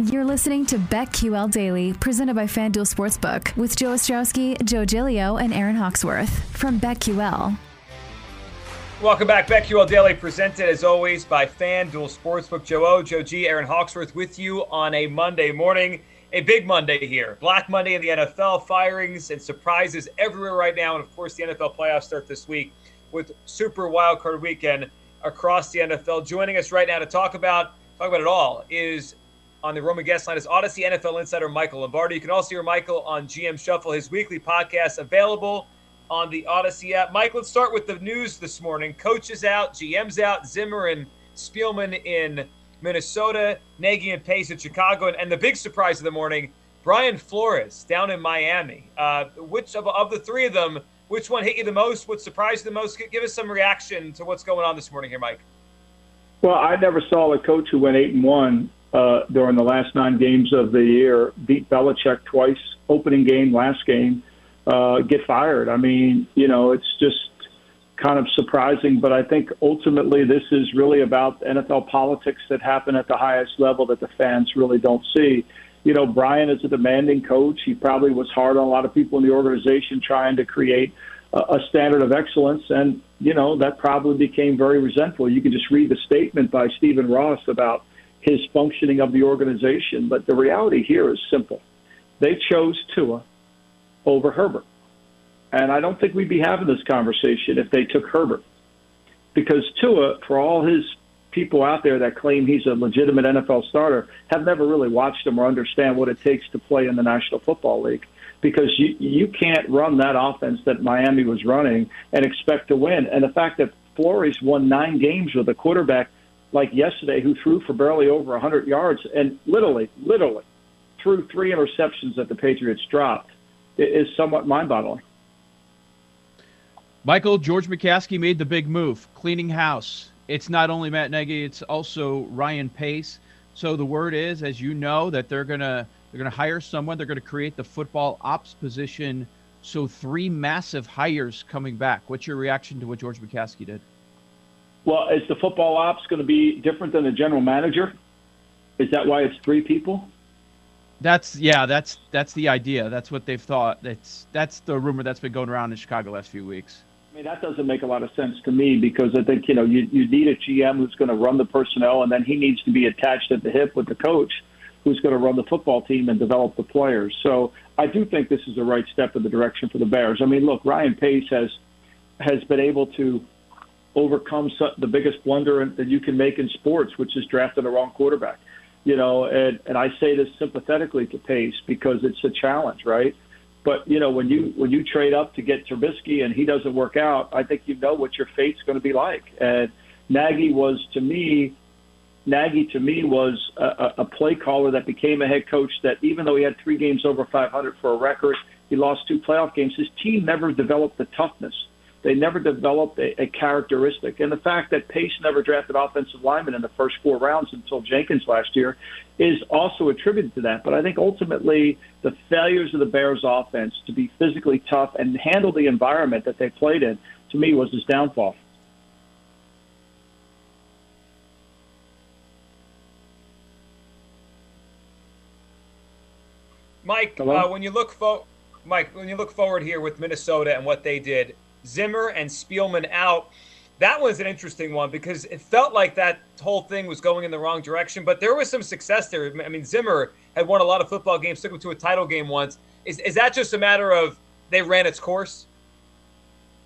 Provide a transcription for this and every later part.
You're listening to BetQL Daily, presented by FanDuel Sportsbook, with Joe Ostrowski, Joe Gilio, and Aaron Hawksworth from BetQL. Welcome back. BetQL Daily, presented as always by FanDuel Sportsbook. Joe O, Joe G, Aaron Hawksworth with you on a Monday morning. A big Monday here. Black Monday in the NFL, firings and surprises everywhere right now. And of course, the NFL playoffs start this week with Super Wildcard Weekend across the NFL. Joining us right now to talk about talk about it all is on the Roman guest line is Odyssey NFL insider Michael Lombardi. You can also hear Michael on GM Shuffle, his weekly podcast available on the Odyssey app. Mike, let's start with the news this morning. Coaches out, GM's out, Zimmer and Spielman in Minnesota, Nagy and Pace in Chicago, and, and the big surprise of the morning, Brian Flores down in Miami. Uh, which of, of the three of them, which one hit you the most? What surprised you the most? Give us some reaction to what's going on this morning here, Mike. Well, I never saw a coach who went eight and one uh, during the last nine games of the year, beat Belichick twice, opening game, last game, uh, get fired. I mean, you know, it's just kind of surprising, but I think ultimately this is really about NFL politics that happen at the highest level that the fans really don't see. You know, Brian is a demanding coach. He probably was hard on a lot of people in the organization trying to create a standard of excellence, and you know that probably became very resentful. You can just read the statement by Stephen Ross about his functioning of the organization. But the reality here is simple. They chose Tua over Herbert. And I don't think we'd be having this conversation if they took Herbert. Because Tua, for all his people out there that claim he's a legitimate NFL starter, have never really watched him or understand what it takes to play in the National Football League. Because you, you can't run that offense that Miami was running and expect to win. And the fact that Flores won nine games with a quarterback like yesterday who threw for barely over 100 yards and literally, literally threw three interceptions that the Patriots dropped is somewhat mind-boggling. Michael George McCaskey made the big move, cleaning house. It's not only Matt Nagy, it's also Ryan Pace. So the word is, as you know, that they're gonna they're gonna hire someone. They're gonna create the football ops position. So three massive hires coming back. What's your reaction to what George McCaskey did? Well, is the football ops going to be different than the general manager? Is that why it's three people? That's yeah, that's that's the idea. That's what they've thought. That's that's the rumor that's been going around in Chicago the last few weeks. I mean, that doesn't make a lot of sense to me because I think you know you you need a GM who's going to run the personnel, and then he needs to be attached at the hip with the coach, who's going to run the football team and develop the players. So I do think this is the right step in the direction for the Bears. I mean, look, Ryan Pace has has been able to overcome the biggest blunder that you can make in sports, which is drafting the wrong quarterback. You know, and, and I say this sympathetically to Pace because it's a challenge, right? But you know, when you when you trade up to get Trubisky and he doesn't work out, I think you know what your fate's going to be like. And Nagy was to me, Nagy to me was a, a play caller that became a head coach. That even though he had three games over 500 for a record, he lost two playoff games. His team never developed the toughness they never developed a, a characteristic. And the fact that Pace never drafted offensive linemen in the first four rounds until Jenkins last year is also attributed to that. But I think ultimately the failures of the Bears offense to be physically tough and handle the environment that they played in, to me, was his downfall. Mike, uh, when you look fo- Mike, when you look forward here with Minnesota and what they did, Zimmer and Spielman out. That was an interesting one because it felt like that whole thing was going in the wrong direction, but there was some success there. I mean, Zimmer had won a lot of football games, took him to a title game once. Is, is that just a matter of they ran its course?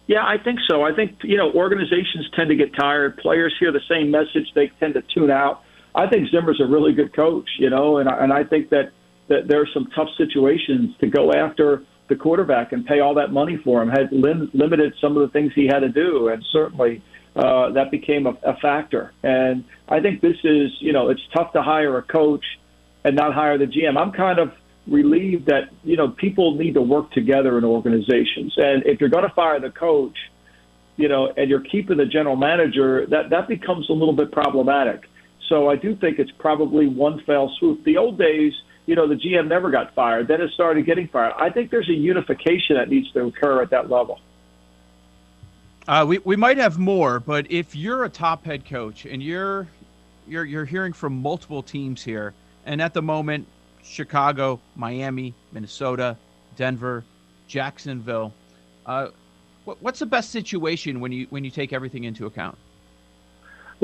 Yeah, I think so. I think, you know, organizations tend to get tired. Players hear the same message, they tend to tune out. I think Zimmer's a really good coach, you know, and, and I think that, that there are some tough situations to go after – the quarterback and pay all that money for him had lim- limited some of the things he had to do, and certainly uh, that became a, a factor. And I think this is, you know, it's tough to hire a coach and not hire the GM. I'm kind of relieved that you know people need to work together in organizations, and if you're going to fire the coach, you know, and you're keeping the general manager, that that becomes a little bit problematic. So I do think it's probably one fell swoop. The old days you know, the GM never got fired. Then it started getting fired. I think there's a unification that needs to occur at that level. Uh, we, we might have more, but if you're a top head coach and you're you're you're hearing from multiple teams here, And at the moment, Chicago, Miami, Minnesota, Denver, Jacksonville. Uh, what, what's the best situation when you when you take everything into account?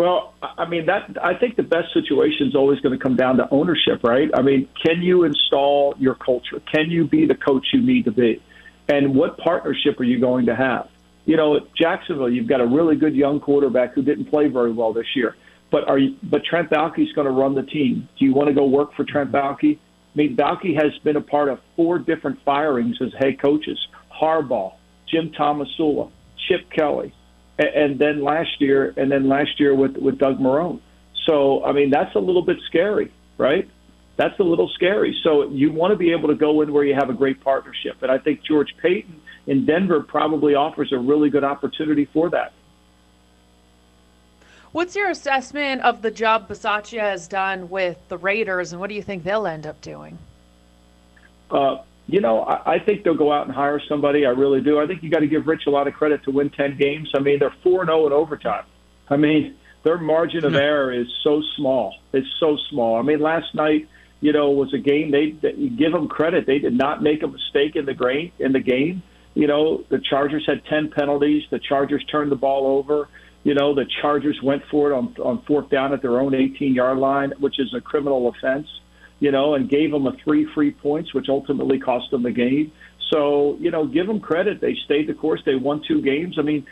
Well, I mean that I think the best situation is always going to come down to ownership, right? I mean, can you install your culture? Can you be the coach you need to be? And what partnership are you going to have? You know, at Jacksonville, you've got a really good young quarterback who didn't play very well this year. But are you, but Trent Baalke's going to run the team. Do you want to go work for Trent Baalke? I mean, Baalke has been a part of four different firings as head coaches: Harbaugh, Jim Tomsula, Chip Kelly, and, and then last year, and then last year with with Doug Marrone. So, I mean, that's a little bit scary, right? That's a little scary. So, you want to be able to go in where you have a great partnership, and I think George Paton in Denver probably offers a really good opportunity for that. What's your assessment of the job Bisaccia has done with the Raiders, and what do you think they'll end up doing? Uh, you know, I, I think they'll go out and hire somebody. I really do. I think you got to give Rich a lot of credit to win 10 games. I mean, they're 4 0 in overtime. I mean, their margin of error is so small. It's so small. I mean, last night, you know, was a game they, they give them credit. They did not make a mistake in the grain in the game. You know, the Chargers had 10 penalties. The Chargers turned the ball over. You know, the Chargers went for it on, on fourth down at their own 18 yard line, which is a criminal offense, you know, and gave them a three free points, which ultimately cost them the game. So, you know, give them credit. They stayed the course. They won two games. I mean,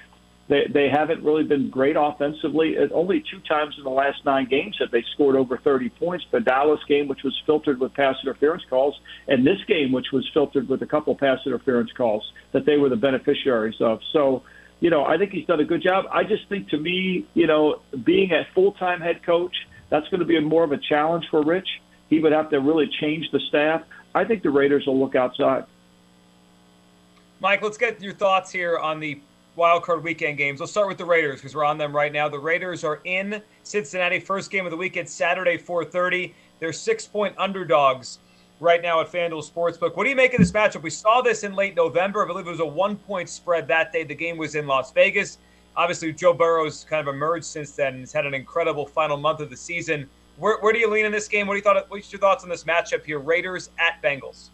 they, they haven't really been great offensively. Only two times in the last nine games have they scored over 30 points. The Dallas game, which was filtered with pass interference calls, and this game, which was filtered with a couple pass interference calls that they were the beneficiaries of. So, you know, I think he's done a good job. I just think to me, you know, being a full time head coach, that's going to be more of a challenge for Rich. He would have to really change the staff. I think the Raiders will look outside. Mike, let's get your thoughts here on the wild card weekend games. Let's start with the Raiders because we're on them right now. The Raiders are in Cincinnati, first game of the weekend, Saturday, 4:30. They're six-point underdogs right now at FanDuel Sportsbook. What do you make of this matchup? We saw this in late November. I believe it was a one-point spread that day. The game was in Las Vegas. Obviously, Joe Burrow's kind of emerged since then and has had an incredible final month of the season. Where, where do you lean in this game? What do you thought? What's your thoughts on this matchup here? Raiders at Bengals.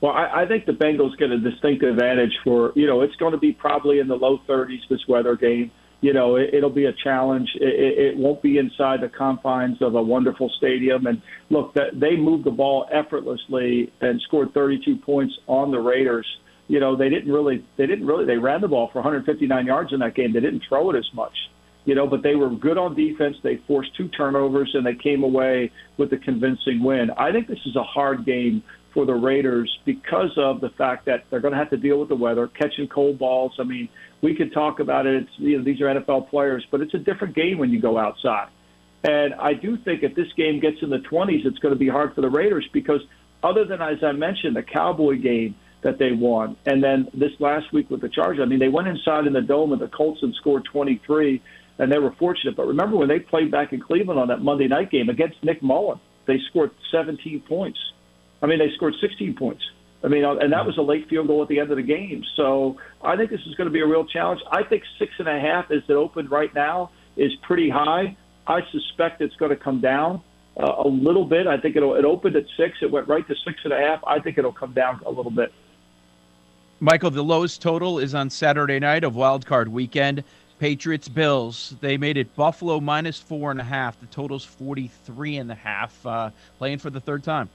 Well, I, I think the Bengals get a distinct advantage for you know it's going to be probably in the low 30s this weather game. You know it, it'll be a challenge. It, it won't be inside the confines of a wonderful stadium. And look, that they moved the ball effortlessly and scored 32 points on the Raiders. You know they didn't really they didn't really they ran the ball for 159 yards in that game. They didn't throw it as much you know, but they were good on defense. They forced two turnovers and they came away with a convincing win. I think this is a hard game for the Raiders because of the fact that they're going to have to deal with the weather, catching cold balls. I mean, we could talk about it. It's, you know, these are NFL players, but it's a different game when you go outside. And I do think if this game gets in the 20s, it's going to be hard for the Raiders because, other than as I mentioned, the Cowboy game that they won, and then this last week with the Chargers, I mean, they went inside in the dome of the Colts and scored 23 and they were fortunate. But remember when they played back in Cleveland on that Monday night game against Nick Mullen, they scored 17 points. I mean, they scored 16 points. I mean, and that was a late field goal at the end of the game. So I think this is going to be a real challenge. I think six and a half, as it opened right now, is pretty high. I suspect it's going to come down uh, a little bit. I think it'll, it opened at six. It went right to six and a half. I think it'll come down a little bit. Michael, the lowest total is on Saturday night of Wild Card Weekend. Patriots Bills. They made it Buffalo minus four and a half. The total's forty three and a half. Uh, playing for the third time.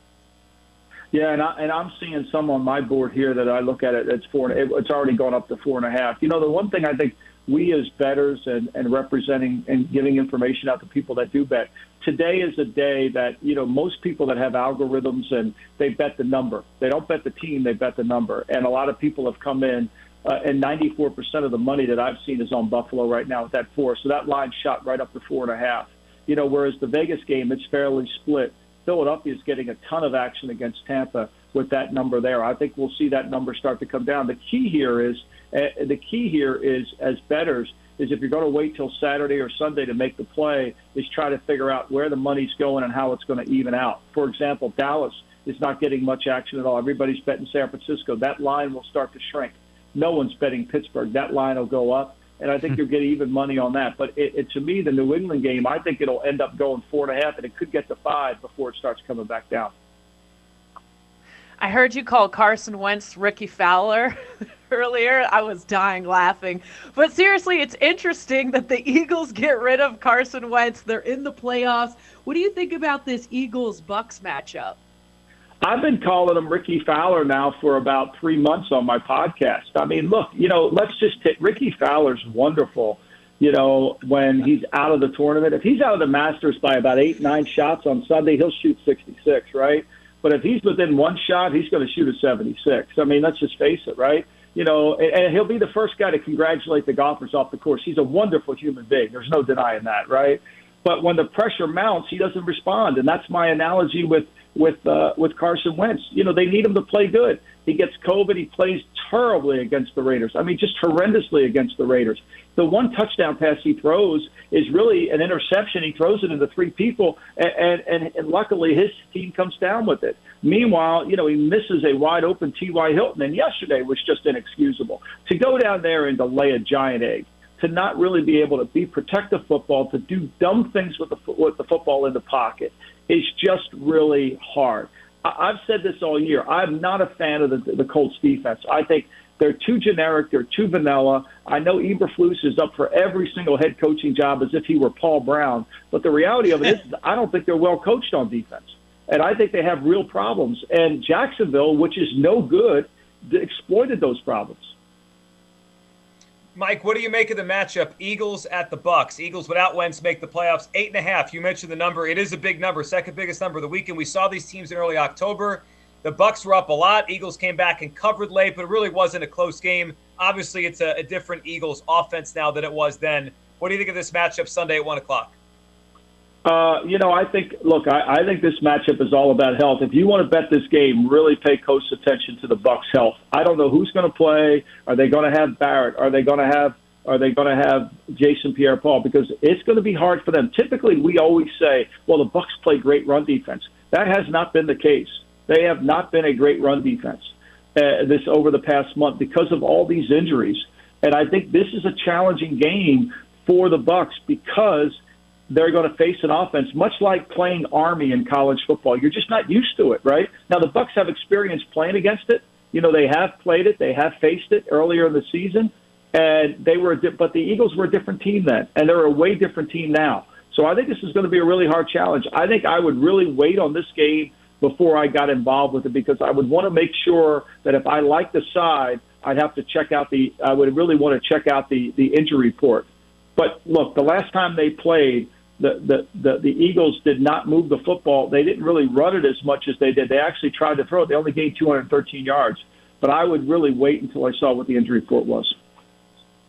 Yeah, and I and I'm seeing some on my board here that I look at it. It's four. It, it's already gone up to four and a half. You know, the one thing I think we as betters and, and representing and giving information out to people that do bet. Today is a day that, you know, most people that have algorithms and they bet the number. They don't bet the team, they bet the number. And a lot of people have come in uh, and 94% of the money that I've seen is on Buffalo right now with that four. So that line shot right up to four and a half. You know, whereas the Vegas game, it's fairly split. Philadelphia is getting a ton of action against Tampa with that number there. I think we'll see that number start to come down. The key here is uh, the key here is as betters is if you're going to wait till Saturday or Sunday to make the play, is try to figure out where the money's going and how it's going to even out. For example, Dallas is not getting much action at all. Everybody's betting San Francisco. That line will start to shrink. No one's betting Pittsburgh. That line will go up. and I think you'll get even money on that. But it, it, to me, the New England game, I think it'll end up going four and a half, and it could get to five before it starts coming back down. I heard you call Carson Wentz Rickie Fowler earlier. I was dying laughing. But seriously, it's interesting that the Eagles get rid of Carson Wentz. They're in the playoffs. What do you think about this Eagles Bucs matchup? I've been calling him Rickie Fowler now for about three months on my podcast. I mean, look, you know, let's just take Rickie Fowler's wonderful. You know, when he's out of the tournament, if he's out of the Masters by about eight, nine shots on Sunday, he'll shoot 66, right? But if he's within one shot, he's going to shoot a 76. I mean, let's just face it, right? You know, and, and he'll be the first guy to congratulate the golfers off the course. He's a wonderful human being. There's no denying that, right? But when the pressure mounts, he doesn't respond, and that's my analogy with with uh, with Carson Wentz. You know, they need him to play good. He gets COVID. He plays terribly against the Raiders. I mean, just horrendously against the Raiders. The one touchdown pass he throws is really an interception. He throws it into three people, and, and, and luckily his team comes down with it. Meanwhile, you know, he misses a wide open T.Y. Hilton, and yesterday was just inexcusable. To go down there and to lay a giant egg, to not really be able to be protect the football, to do dumb things with the with the football in the pocket, is just really hard. I've said this all year. I'm not a fan of the, the Colts defense. I think they're too generic. They're too vanilla. I know Eberflus is up for every single head coaching job as if he were Paul Brown. But the reality of it is, I don't think they're well coached on defense. And I think they have real problems. And Jacksonville, which is no good, exploited those problems. Mike, what do you make of the matchup? Eagles at the Bucs. Eagles without Wentz make the playoffs. Eight and a half. You mentioned the number. It is a big number, second biggest number of the weekend. We saw these teams in early October. The Bucs were up a lot. Eagles came back and covered late, but it really wasn't a close game. Obviously, it's a, a different Eagles offense now than it was then. What do you think of this matchup Sunday at one o'clock? Uh, you know, I think. Look, I, I think this matchup is all about health. If you want to bet this game, really pay close attention to the Bucs' health. I don't know who's going to play. Are they going to have Barrett? Are they going to have? Are they going to have Jason Pierre-Paul? Because it's going to be hard for them. Typically, we always say, "Well, the Bucs play great run defense." That has not been the case. They have not been a great run defense uh, this over the past month because of all these injuries. And I think this is a challenging game for the Bucs because they're going to face an offense much like playing Army in college football. You're just not used to it, right? Now the Bucs have experience playing against it. You know, they have played it, they have faced it earlier in the season, and they were. But the Eagles were a different team then, and they're a way different team now. So I think this is going to be a really hard challenge. I think I would really wait on this game before I got involved with it because I would want to make sure that if I like the side, I'd have to check out the. I would really want to check out the the injury report. But look, the last time they played, the, the, the, the Eagles did not move the football. They didn't really run it as much as they did. They actually tried to throw it. They only gained 213 yards. But I would really wait until I saw what the injury report was.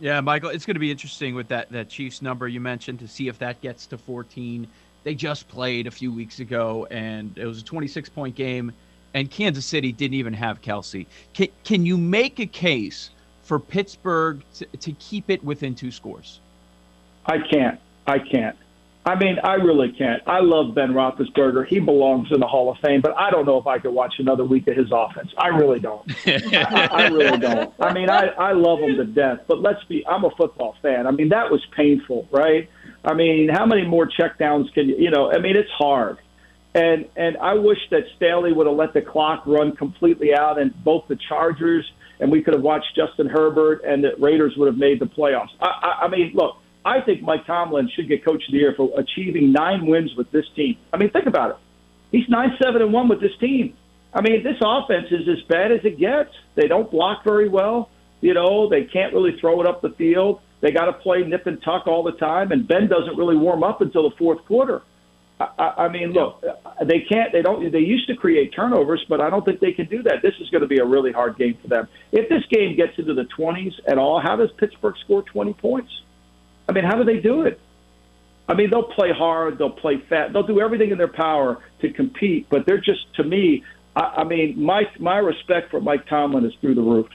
Yeah, Michael, it's going to be interesting with that that Chiefs number you mentioned to see if that gets to 14. They just played a few weeks ago, and it was a 26 point game, and Kansas City didn't even have Kelce. Can, can you make a case for Pittsburgh to, to keep it within two scores? I can't. I can't. I mean, I really can't. I love Ben Roethlisberger. He belongs in the Hall of Fame, but I don't know if I could watch another week of his offense. I really don't. I, I really don't. I mean, I, I love him to death, but let's be, I'm a football fan. I mean, that was painful, right? I mean, how many more checkdowns can you, you know, I mean, it's hard. And, and I wish that Staley would have let the clock run completely out and both the Chargers and we could have watched Justin Herbert and the Raiders would have made the playoffs. I, I, I mean, look, I think Mike Tomlin should get Coach of the Year for achieving nine wins with this team. I mean, think about it. He's nine seven and one with this team. I mean, this offense is as bad as it gets. They don't block very well. You know, they can't really throw it up the field. They got to play nip and tuck all the time, and Ben doesn't really warm up until the fourth quarter. I, I mean, look, they can't. They don't. They used to create turnovers, but I don't think they can do that. This is going to be a really hard game for them. If this game gets into the 20s at all, how does Pittsburgh score 20 points? I mean, how do they do it? I mean, they'll play hard, they'll play fat, they'll do everything in their power to compete, but they're just, to me, I, I mean, my my respect for Mike Tomlin is through the roof.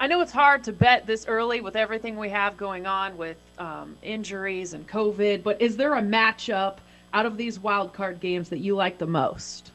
I know it's hard to bet this early with everything we have going on with um, injuries and COVID, but is there a matchup out of these wild card games that you like the most?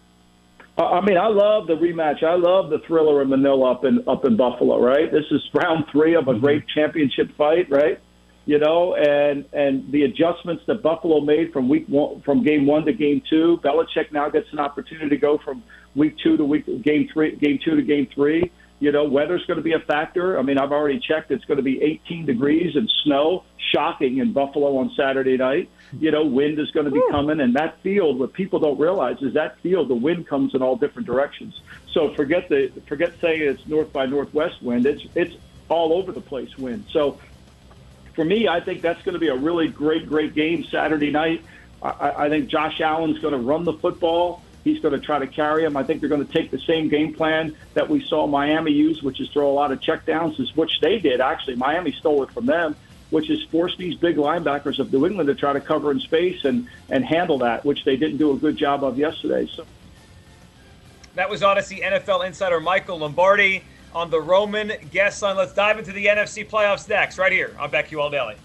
I mean, I love the rematch. I love the thriller in Manila up in up in Buffalo. Right, this is round three of a great mm-hmm. championship fight. Right, you know, and and the adjustments that Buffalo made from week one, from game one to game two. Belichick now gets an opportunity to go from week two to week game three, game two to game three. You know, weather's going to be a factor. I mean, I've already checked; it's going to be 18 degrees and snow. Shocking in Buffalo on Saturday night. You know, wind is going to be coming, and that field. What people don't realize is that field, the wind comes in all different directions. So forget the forget saying it's north by northwest wind. It's it's all over the place wind. So for me, I think that's going to be a really great, great game Saturday night. I, I think Josh Allen's going to run the football. He's going to try to carry him. I think they're going to take the same game plan that we saw Miami use, which is throw a lot of checkdowns, which they did actually. Miami stole it from them, which is force these big linebackers of New England to try to cover in space and and handle that, which they didn't do a good job of yesterday. So that was Odyssey NFL insider Michael Lombardi on the Roman guest line. Let's dive into the NFC playoffs next, right here on BetQL Daily.